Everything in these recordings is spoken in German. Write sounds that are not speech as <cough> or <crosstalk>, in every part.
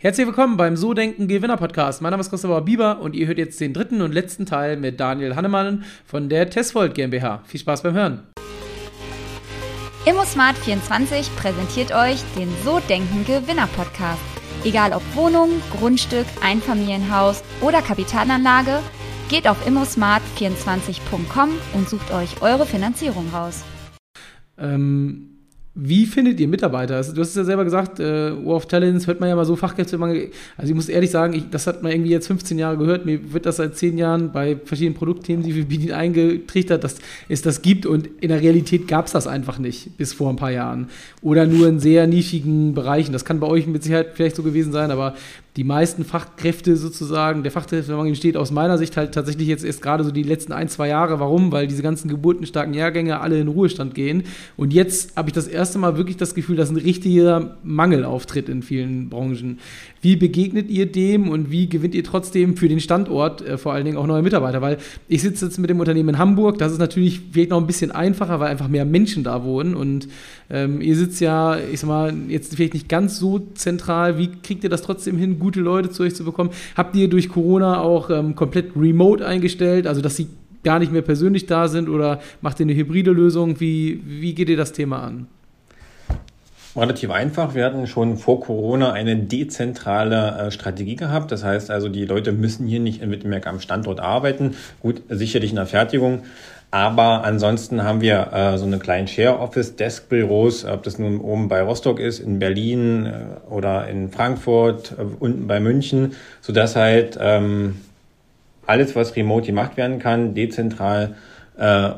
Herzlich willkommen beim So Denken Gewinner Podcast. Mein Name ist Christopher Bieber und ihr hört jetzt den dritten und letzten Teil mit Daniel Hannemann von der Tesvolt GmbH. Viel Spaß beim Hören. ImmoSmart24 präsentiert euch den So Denken Gewinner Podcast. Egal ob Wohnung, Grundstück, Einfamilienhaus oder Kapitalanlage, geht auf immosmart24.com und sucht euch eure Finanzierung raus. Ähm wie findet ihr Mitarbeiter? Also, du hast es ja selber gesagt, äh, War of Talents hört man ja mal so Fachkräftemangel. Also ich muss ehrlich sagen, ich, das hat man irgendwie jetzt 15 Jahre gehört. Mir wird das seit 10 Jahren bei verschiedenen Produktthemen, die wir bieten, eingetrichtert, dass es das gibt. Und in der Realität gab es das einfach nicht bis vor ein paar Jahren. Oder nur in sehr nischigen Bereichen. Das kann bei euch mit Sicherheit vielleicht so gewesen sein, aber die meisten Fachkräfte sozusagen, der Fachkräftemangel entsteht aus meiner Sicht halt tatsächlich jetzt erst gerade so die letzten ein, zwei Jahre. Warum? Weil diese ganzen geburtenstarken Jahrgänge alle in Ruhestand gehen. Und jetzt habe ich das erste Mal wirklich das Gefühl, dass ein richtiger Mangel auftritt in vielen Branchen. Wie begegnet ihr dem und wie gewinnt ihr trotzdem für den Standort äh, vor allen Dingen auch neue Mitarbeiter? Weil ich sitze jetzt mit dem Unternehmen in Hamburg, das ist natürlich vielleicht noch ein bisschen einfacher, weil einfach mehr Menschen da wohnen und ähm, ihr sitzt ja, ich sag mal, jetzt vielleicht nicht ganz so zentral. Wie kriegt ihr das trotzdem hin, gute Leute zu euch zu bekommen? Habt ihr durch Corona auch ähm, komplett remote eingestellt, also dass sie gar nicht mehr persönlich da sind oder macht ihr eine hybride Lösung? Wie, wie geht ihr das Thema an? Relativ einfach. Wir hatten schon vor Corona eine dezentrale äh, Strategie gehabt. Das heißt also, die Leute müssen hier nicht in Wittenberg am Standort arbeiten. Gut, sicherlich in der Fertigung. Aber ansonsten haben wir äh, so eine kleinen Share-Office-Desk-Büros, ob das nun oben bei Rostock ist, in Berlin äh, oder in Frankfurt, äh, unten bei München, sodass halt ähm, alles, was remote gemacht werden kann, dezentral äh,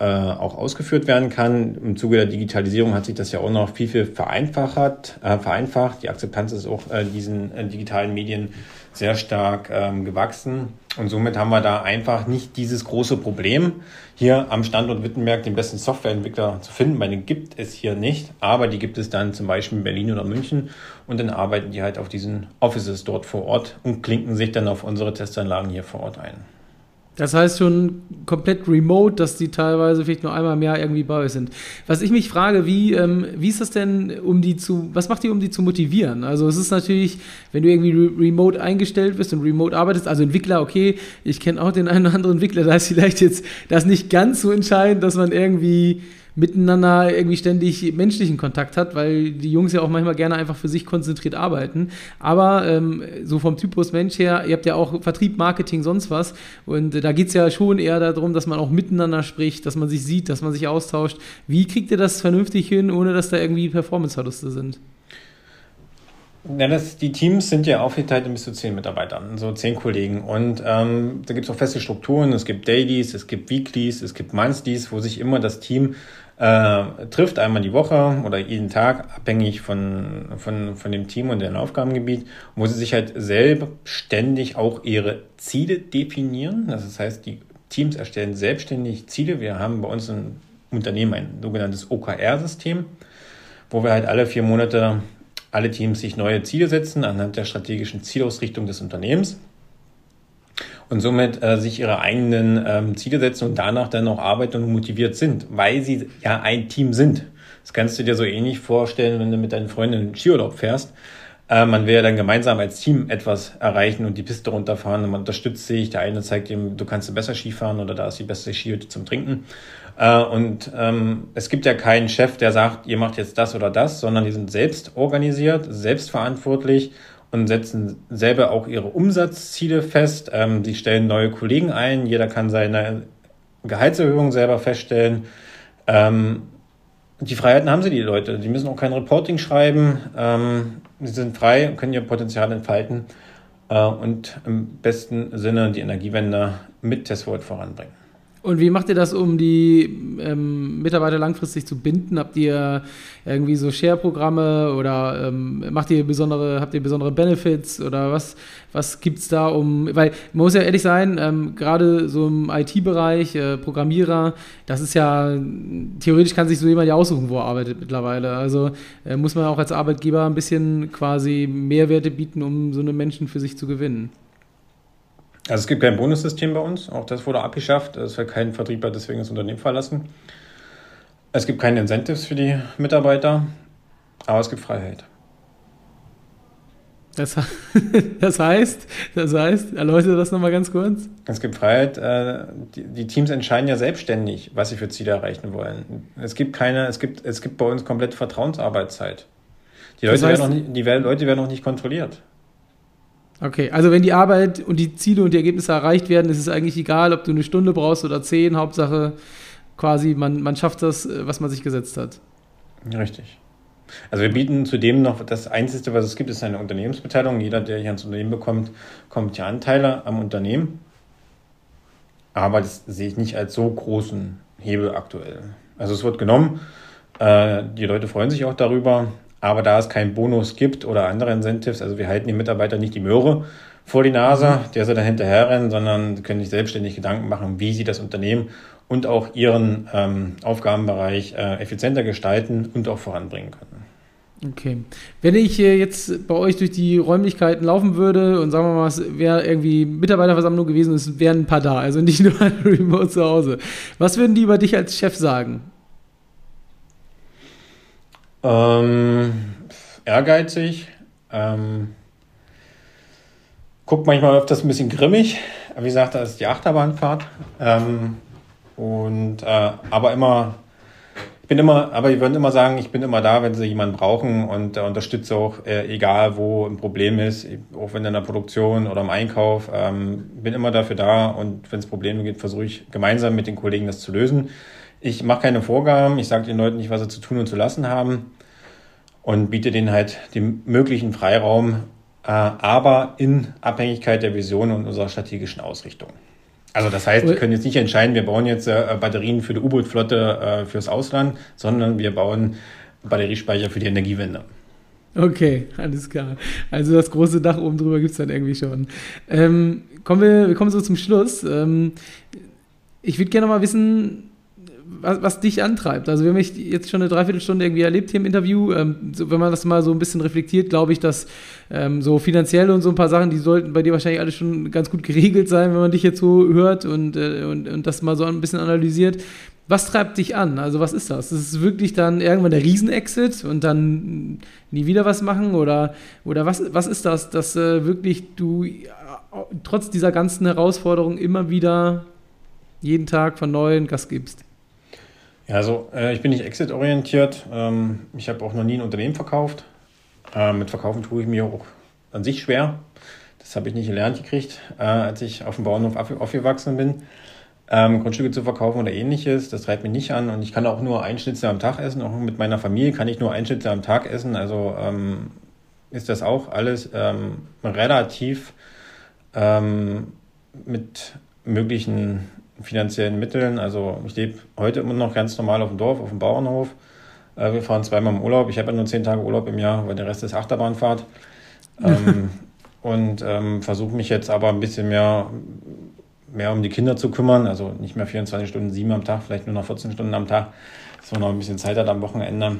äh, auch ausgeführt werden kann. Im Zuge der Digitalisierung hat sich das ja auch noch viel, viel vereinfacht. Äh, vereinfacht. Die Akzeptanz ist auch äh, diesen äh, digitalen Medien sehr stark ähm, gewachsen. Und somit haben wir da einfach nicht dieses große Problem, hier am Standort Wittenberg den besten Softwareentwickler zu finden, den gibt es hier nicht, aber die gibt es dann zum Beispiel in Berlin oder München und dann arbeiten die halt auf diesen Offices dort vor Ort und klinken sich dann auf unsere Testanlagen hier vor Ort ein. Das heißt schon komplett remote, dass die teilweise vielleicht nur einmal im Jahr irgendwie bei euch sind. Was ich mich frage, wie, ähm, wie ist das denn, um die zu, was macht ihr, um die zu motivieren? Also es ist natürlich, wenn du irgendwie re remote eingestellt bist und remote arbeitest, also Entwickler, okay, ich kenne auch den einen oder anderen Entwickler, da ist vielleicht jetzt das nicht ganz so entscheidend, dass man irgendwie miteinander irgendwie ständig menschlichen Kontakt hat, weil die Jungs ja auch manchmal gerne einfach für sich konzentriert arbeiten. Aber ähm, so vom Typus Mensch her, ihr habt ja auch Vertrieb, Marketing, sonst was. Und äh, da geht es ja schon eher darum, dass man auch miteinander spricht, dass man sich sieht, dass man sich austauscht. Wie kriegt ihr das vernünftig hin, ohne dass da irgendwie Performance-Verluste sind? Ja, das, die Teams sind ja aufgeteilt in bis zu zehn Mitarbeitern, so zehn Kollegen. Und ähm, da gibt es auch feste Strukturen. Es gibt Dailies, es gibt Weeklies, es gibt Monthlies, wo sich immer das Team äh, trifft, einmal die Woche oder jeden Tag, abhängig von, von, von dem Team und deren Aufgabengebiet, wo sie sich halt selbstständig auch ihre Ziele definieren. Das heißt, die Teams erstellen selbstständig Ziele. Wir haben bei uns im Unternehmen ein sogenanntes OKR-System, wo wir halt alle vier Monate alle Teams sich neue Ziele setzen anhand der strategischen Zielausrichtung des Unternehmens und somit äh, sich ihre eigenen ähm, Ziele setzen und danach dann auch arbeiten und motiviert sind, weil sie ja ein Team sind. Das kannst du dir so ähnlich vorstellen, wenn du mit deinen Freunden in den Skiurlaub fährst. Äh, man will ja dann gemeinsam als Team etwas erreichen und die Piste runterfahren und man unterstützt sich. Der eine zeigt ihm, du kannst besser Skifahren oder da ist die beste Skihütte zum Trinken. Äh, und ähm, es gibt ja keinen Chef, der sagt, ihr macht jetzt das oder das, sondern die sind selbst organisiert, selbstverantwortlich und setzen selber auch ihre Umsatzziele fest. Ähm, die stellen neue Kollegen ein, jeder kann seine Gehaltserhöhung selber feststellen. Ähm, die Freiheiten haben sie, die Leute. Die müssen auch kein Reporting schreiben. Ähm, sie sind frei und können ihr Potenzial entfalten äh, und im besten Sinne die Energiewende mit Testwort voranbringen. Und wie macht ihr das, um die ähm, Mitarbeiter langfristig zu binden? Habt ihr irgendwie so Share-Programme oder ähm, macht ihr besondere, habt ihr besondere Benefits oder was, was gibt es da um, weil man muss ja ehrlich sein, ähm, gerade so im IT-Bereich, äh, Programmierer, das ist ja, theoretisch kann sich so jemand ja aussuchen, wo er arbeitet mittlerweile. Also äh, muss man auch als Arbeitgeber ein bisschen quasi Mehrwerte bieten, um so eine Menschen für sich zu gewinnen. Also es gibt kein Bonussystem bei uns, auch das wurde abgeschafft. Es wird kein Vertriebler deswegen das Unternehmen verlassen. Es gibt keine Incentives für die Mitarbeiter, aber es gibt Freiheit. Das, <laughs> das, heißt, das heißt, erläutere das nochmal ganz kurz. Es gibt Freiheit. Äh, die, die, Teams entscheiden ja selbstständig, was sie für Ziele erreichen wollen. Es gibt keine, es gibt, es gibt bei uns komplett Vertrauensarbeitszeit. Die Leute, heißt, werden, noch nicht, die Leute werden noch nicht kontrolliert. Okay, also wenn die Arbeit und die Ziele und die Ergebnisse erreicht werden, ist es eigentlich egal, ob du eine Stunde brauchst oder zehn. Hauptsache quasi, man, man schafft das, äh, was man sich gesetzt hat. Richtig. Also wir bieten zudem noch, das Einzige, was es gibt, ist eine Unternehmensbeteiligung. Jeder, der hier ans Unternehmen bekommt, kommt ja Anteile am Unternehmen. Aber das sehe ich nicht als so großen Hebel aktuell. Also es wird genommen, äh, die Leute freuen sich auch darüber, aber da es keinen Bonus gibt oder andere Incentives, also wir halten die Mitarbeiter nicht die Möhre vor die Nase, der soll dann hinterherrennen, sondern können sich selbstständig Gedanken machen, wie sie das Unternehmen und auch ihren ähm, Aufgabenbereich äh, effizienter gestalten und auch voranbringen können. Okay. Wenn ich jetzt bei euch durch die Räumlichkeiten laufen würde und sagen wir mal, es wäre irgendwie Mitarbeiterversammlung gewesen es wären ein paar da, also nicht nur ein <laughs> Remote zu Hause. Was würden die über dich als Chef sagen? Ähm, ehrgeizig. Ähm, guckt manchmal öfters ein bisschen grimmig. Wie gesagt, da ist die Achterbahnfahrt. Ähm, und äh, aber immer, ich bin immer, aber die würden immer sagen, ich bin immer da, wenn sie jemanden brauchen und äh, unterstütze auch, äh, egal wo ein Problem ist, auch wenn in der Produktion oder im Einkauf, ähm, bin immer dafür da und wenn es Probleme gibt, versuche ich gemeinsam mit den Kollegen das zu lösen. Ich mache keine Vorgaben, ich sage den Leuten nicht, was sie zu tun und zu lassen haben und biete denen halt den möglichen Freiraum, äh, aber in Abhängigkeit der Vision und unserer strategischen Ausrichtung. Also das heißt, wir können jetzt nicht entscheiden, wir bauen jetzt äh, Batterien für die U-Boot-Flotte äh, fürs Ausland, sondern wir bauen Batteriespeicher für die Energiewende. Okay, alles klar. Also das große Dach oben drüber gibt es dann irgendwie schon. Ähm, kommen wir, wir kommen so zum Schluss. Ähm, ich würde gerne mal wissen, was, was, dich antreibt. Also wir haben jetzt schon eine Dreiviertelstunde irgendwie erlebt hier im Interview. Ähm, so, wenn man das mal so ein bisschen reflektiert, glaube ich, dass ähm, so finanziell und so ein paar Sachen, die sollten bei dir wahrscheinlich alles schon ganz gut geregelt sein, wenn man dich jetzt so hört und, äh, und, und das mal so ein bisschen analysiert. Was treibt dich an? Also was ist das? Ist es wirklich dann irgendwann der Riesenexit und dann nie wieder was machen? Oder, oder was, was ist das, dass äh, wirklich du äh, trotz dieser ganzen Herausforderungen immer wieder jeden Tag von neuen Gas gibst? Also äh, ich bin nicht exit-orientiert. Ähm, ich habe auch noch nie ein Unternehmen verkauft. Äh, mit Verkaufen tue ich mir auch an sich schwer. Das habe ich nicht gelernt gekriegt, äh, als ich auf dem Bauernhof aufgewachsen bin. Ähm, Grundstücke zu verkaufen oder ähnliches, das treibt mich nicht an. Und ich kann auch nur ein Schnitzel am Tag essen. Auch mit meiner Familie kann ich nur ein Schnitzel am Tag essen. Also ähm, ist das auch alles ähm, relativ ähm, mit möglichen finanziellen Mitteln. Also ich lebe heute immer noch ganz normal auf dem Dorf, auf dem Bauernhof. Äh, wir fahren zweimal im Urlaub. Ich habe ja nur zehn Tage Urlaub im Jahr, weil der Rest ist Achterbahnfahrt. ähm, <laughs> und ähm, versuche mich jetzt aber ein bisschen mehr, mehr um die Kinder zu kümmern. Also nicht mehr 24 Stunden, sieben am Tag, vielleicht nur noch 14 Stunden am Tag, dass man noch ein bisschen Zeit hat am Wochenende.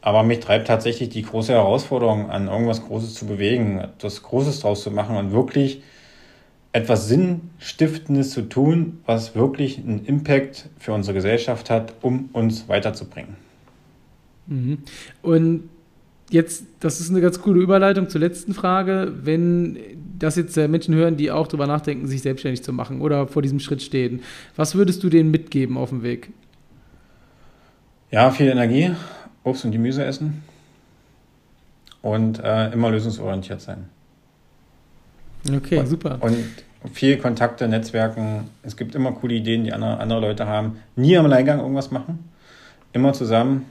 Aber mich treibt tatsächlich die große Herausforderung an, irgendwas Großes zu bewegen, etwas Großes draus zu machen und wirklich etwas Sinnstiftendes zu tun, was wirklich einen Impact für unsere Gesellschaft hat, um uns weiterzubringen. Mhm. Und jetzt, das ist eine ganz coole Überleitung zur letzten Frage. Wenn das jetzt Menschen hören, die auch darüber nachdenken, sich selbstständig zu machen oder vor diesem Schritt stehen, was würdest du denen mitgeben auf dem Weg? Ja, viel Energie, Obst und Gemüse essen und äh, immer lösungsorientiert sein. Okay, super. Und viel Kontakte, Netzwerken. Es gibt immer coole Ideen, die andere, andere Leute haben. Nie am Alleingang irgendwas machen. Immer zusammen.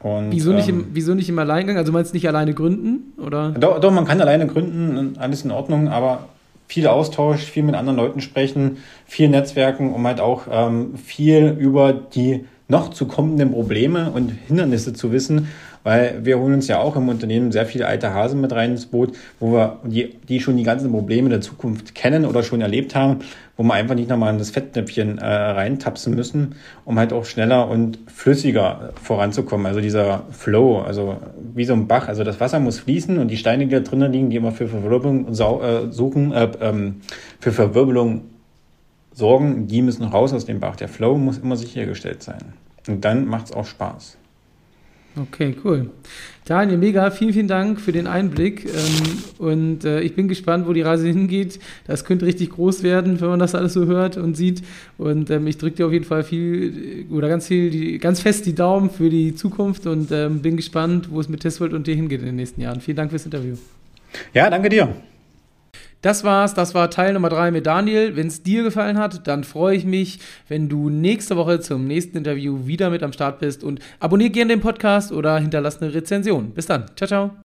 Und, wieso, nicht im, ähm, wieso nicht im Alleingang? Also meinst du nicht alleine gründen? Oder? Doch, doch, man kann alleine gründen, alles in Ordnung, aber viel Austausch, viel mit anderen Leuten sprechen, viel Netzwerken, um halt auch ähm, viel über die noch zu kommenden Probleme und Hindernisse zu wissen weil wir holen uns ja auch im Unternehmen sehr viele alte Hasen mit rein ins Boot, wo wir die, die schon die ganzen Probleme der Zukunft kennen oder schon erlebt haben, wo wir einfach nicht nochmal in das Fettnäpfchen äh, reintapsen müssen, um halt auch schneller und flüssiger voranzukommen. Also dieser Flow, also wie so ein Bach, also das Wasser muss fließen und die Steine, die da drinnen liegen, die immer für Verwirbelung äh, suchen, äh, ähm, für Verwirbelung sorgen, die müssen raus aus dem Bach. Der Flow muss immer sichergestellt sein. Und dann macht es auch Spaß. Okay, cool. Daniel, mega, vielen, vielen Dank für den Einblick. Ähm, und äh, ich bin gespannt, wo die Reise hingeht. Das könnte richtig groß werden, wenn man das alles so hört und sieht. Und ähm, ich drücke dir auf jeden Fall viel oder ganz viel, ganz fest die Daumen für die Zukunft und ähm, bin gespannt, wo es mit Testworld und dir hingeht in den nächsten Jahren. Vielen Dank fürs Interview. Ja, danke dir. Das war's, das war Teil Nummer 3 mit Daniel. Wenn es dir gefallen hat, dann freue ich mich, wenn du nächste Woche zum nächsten Interview wieder mit am Start bist und abonniere gerne den Podcast oder hinterlass eine Rezension. Bis dann. Ciao, ciao.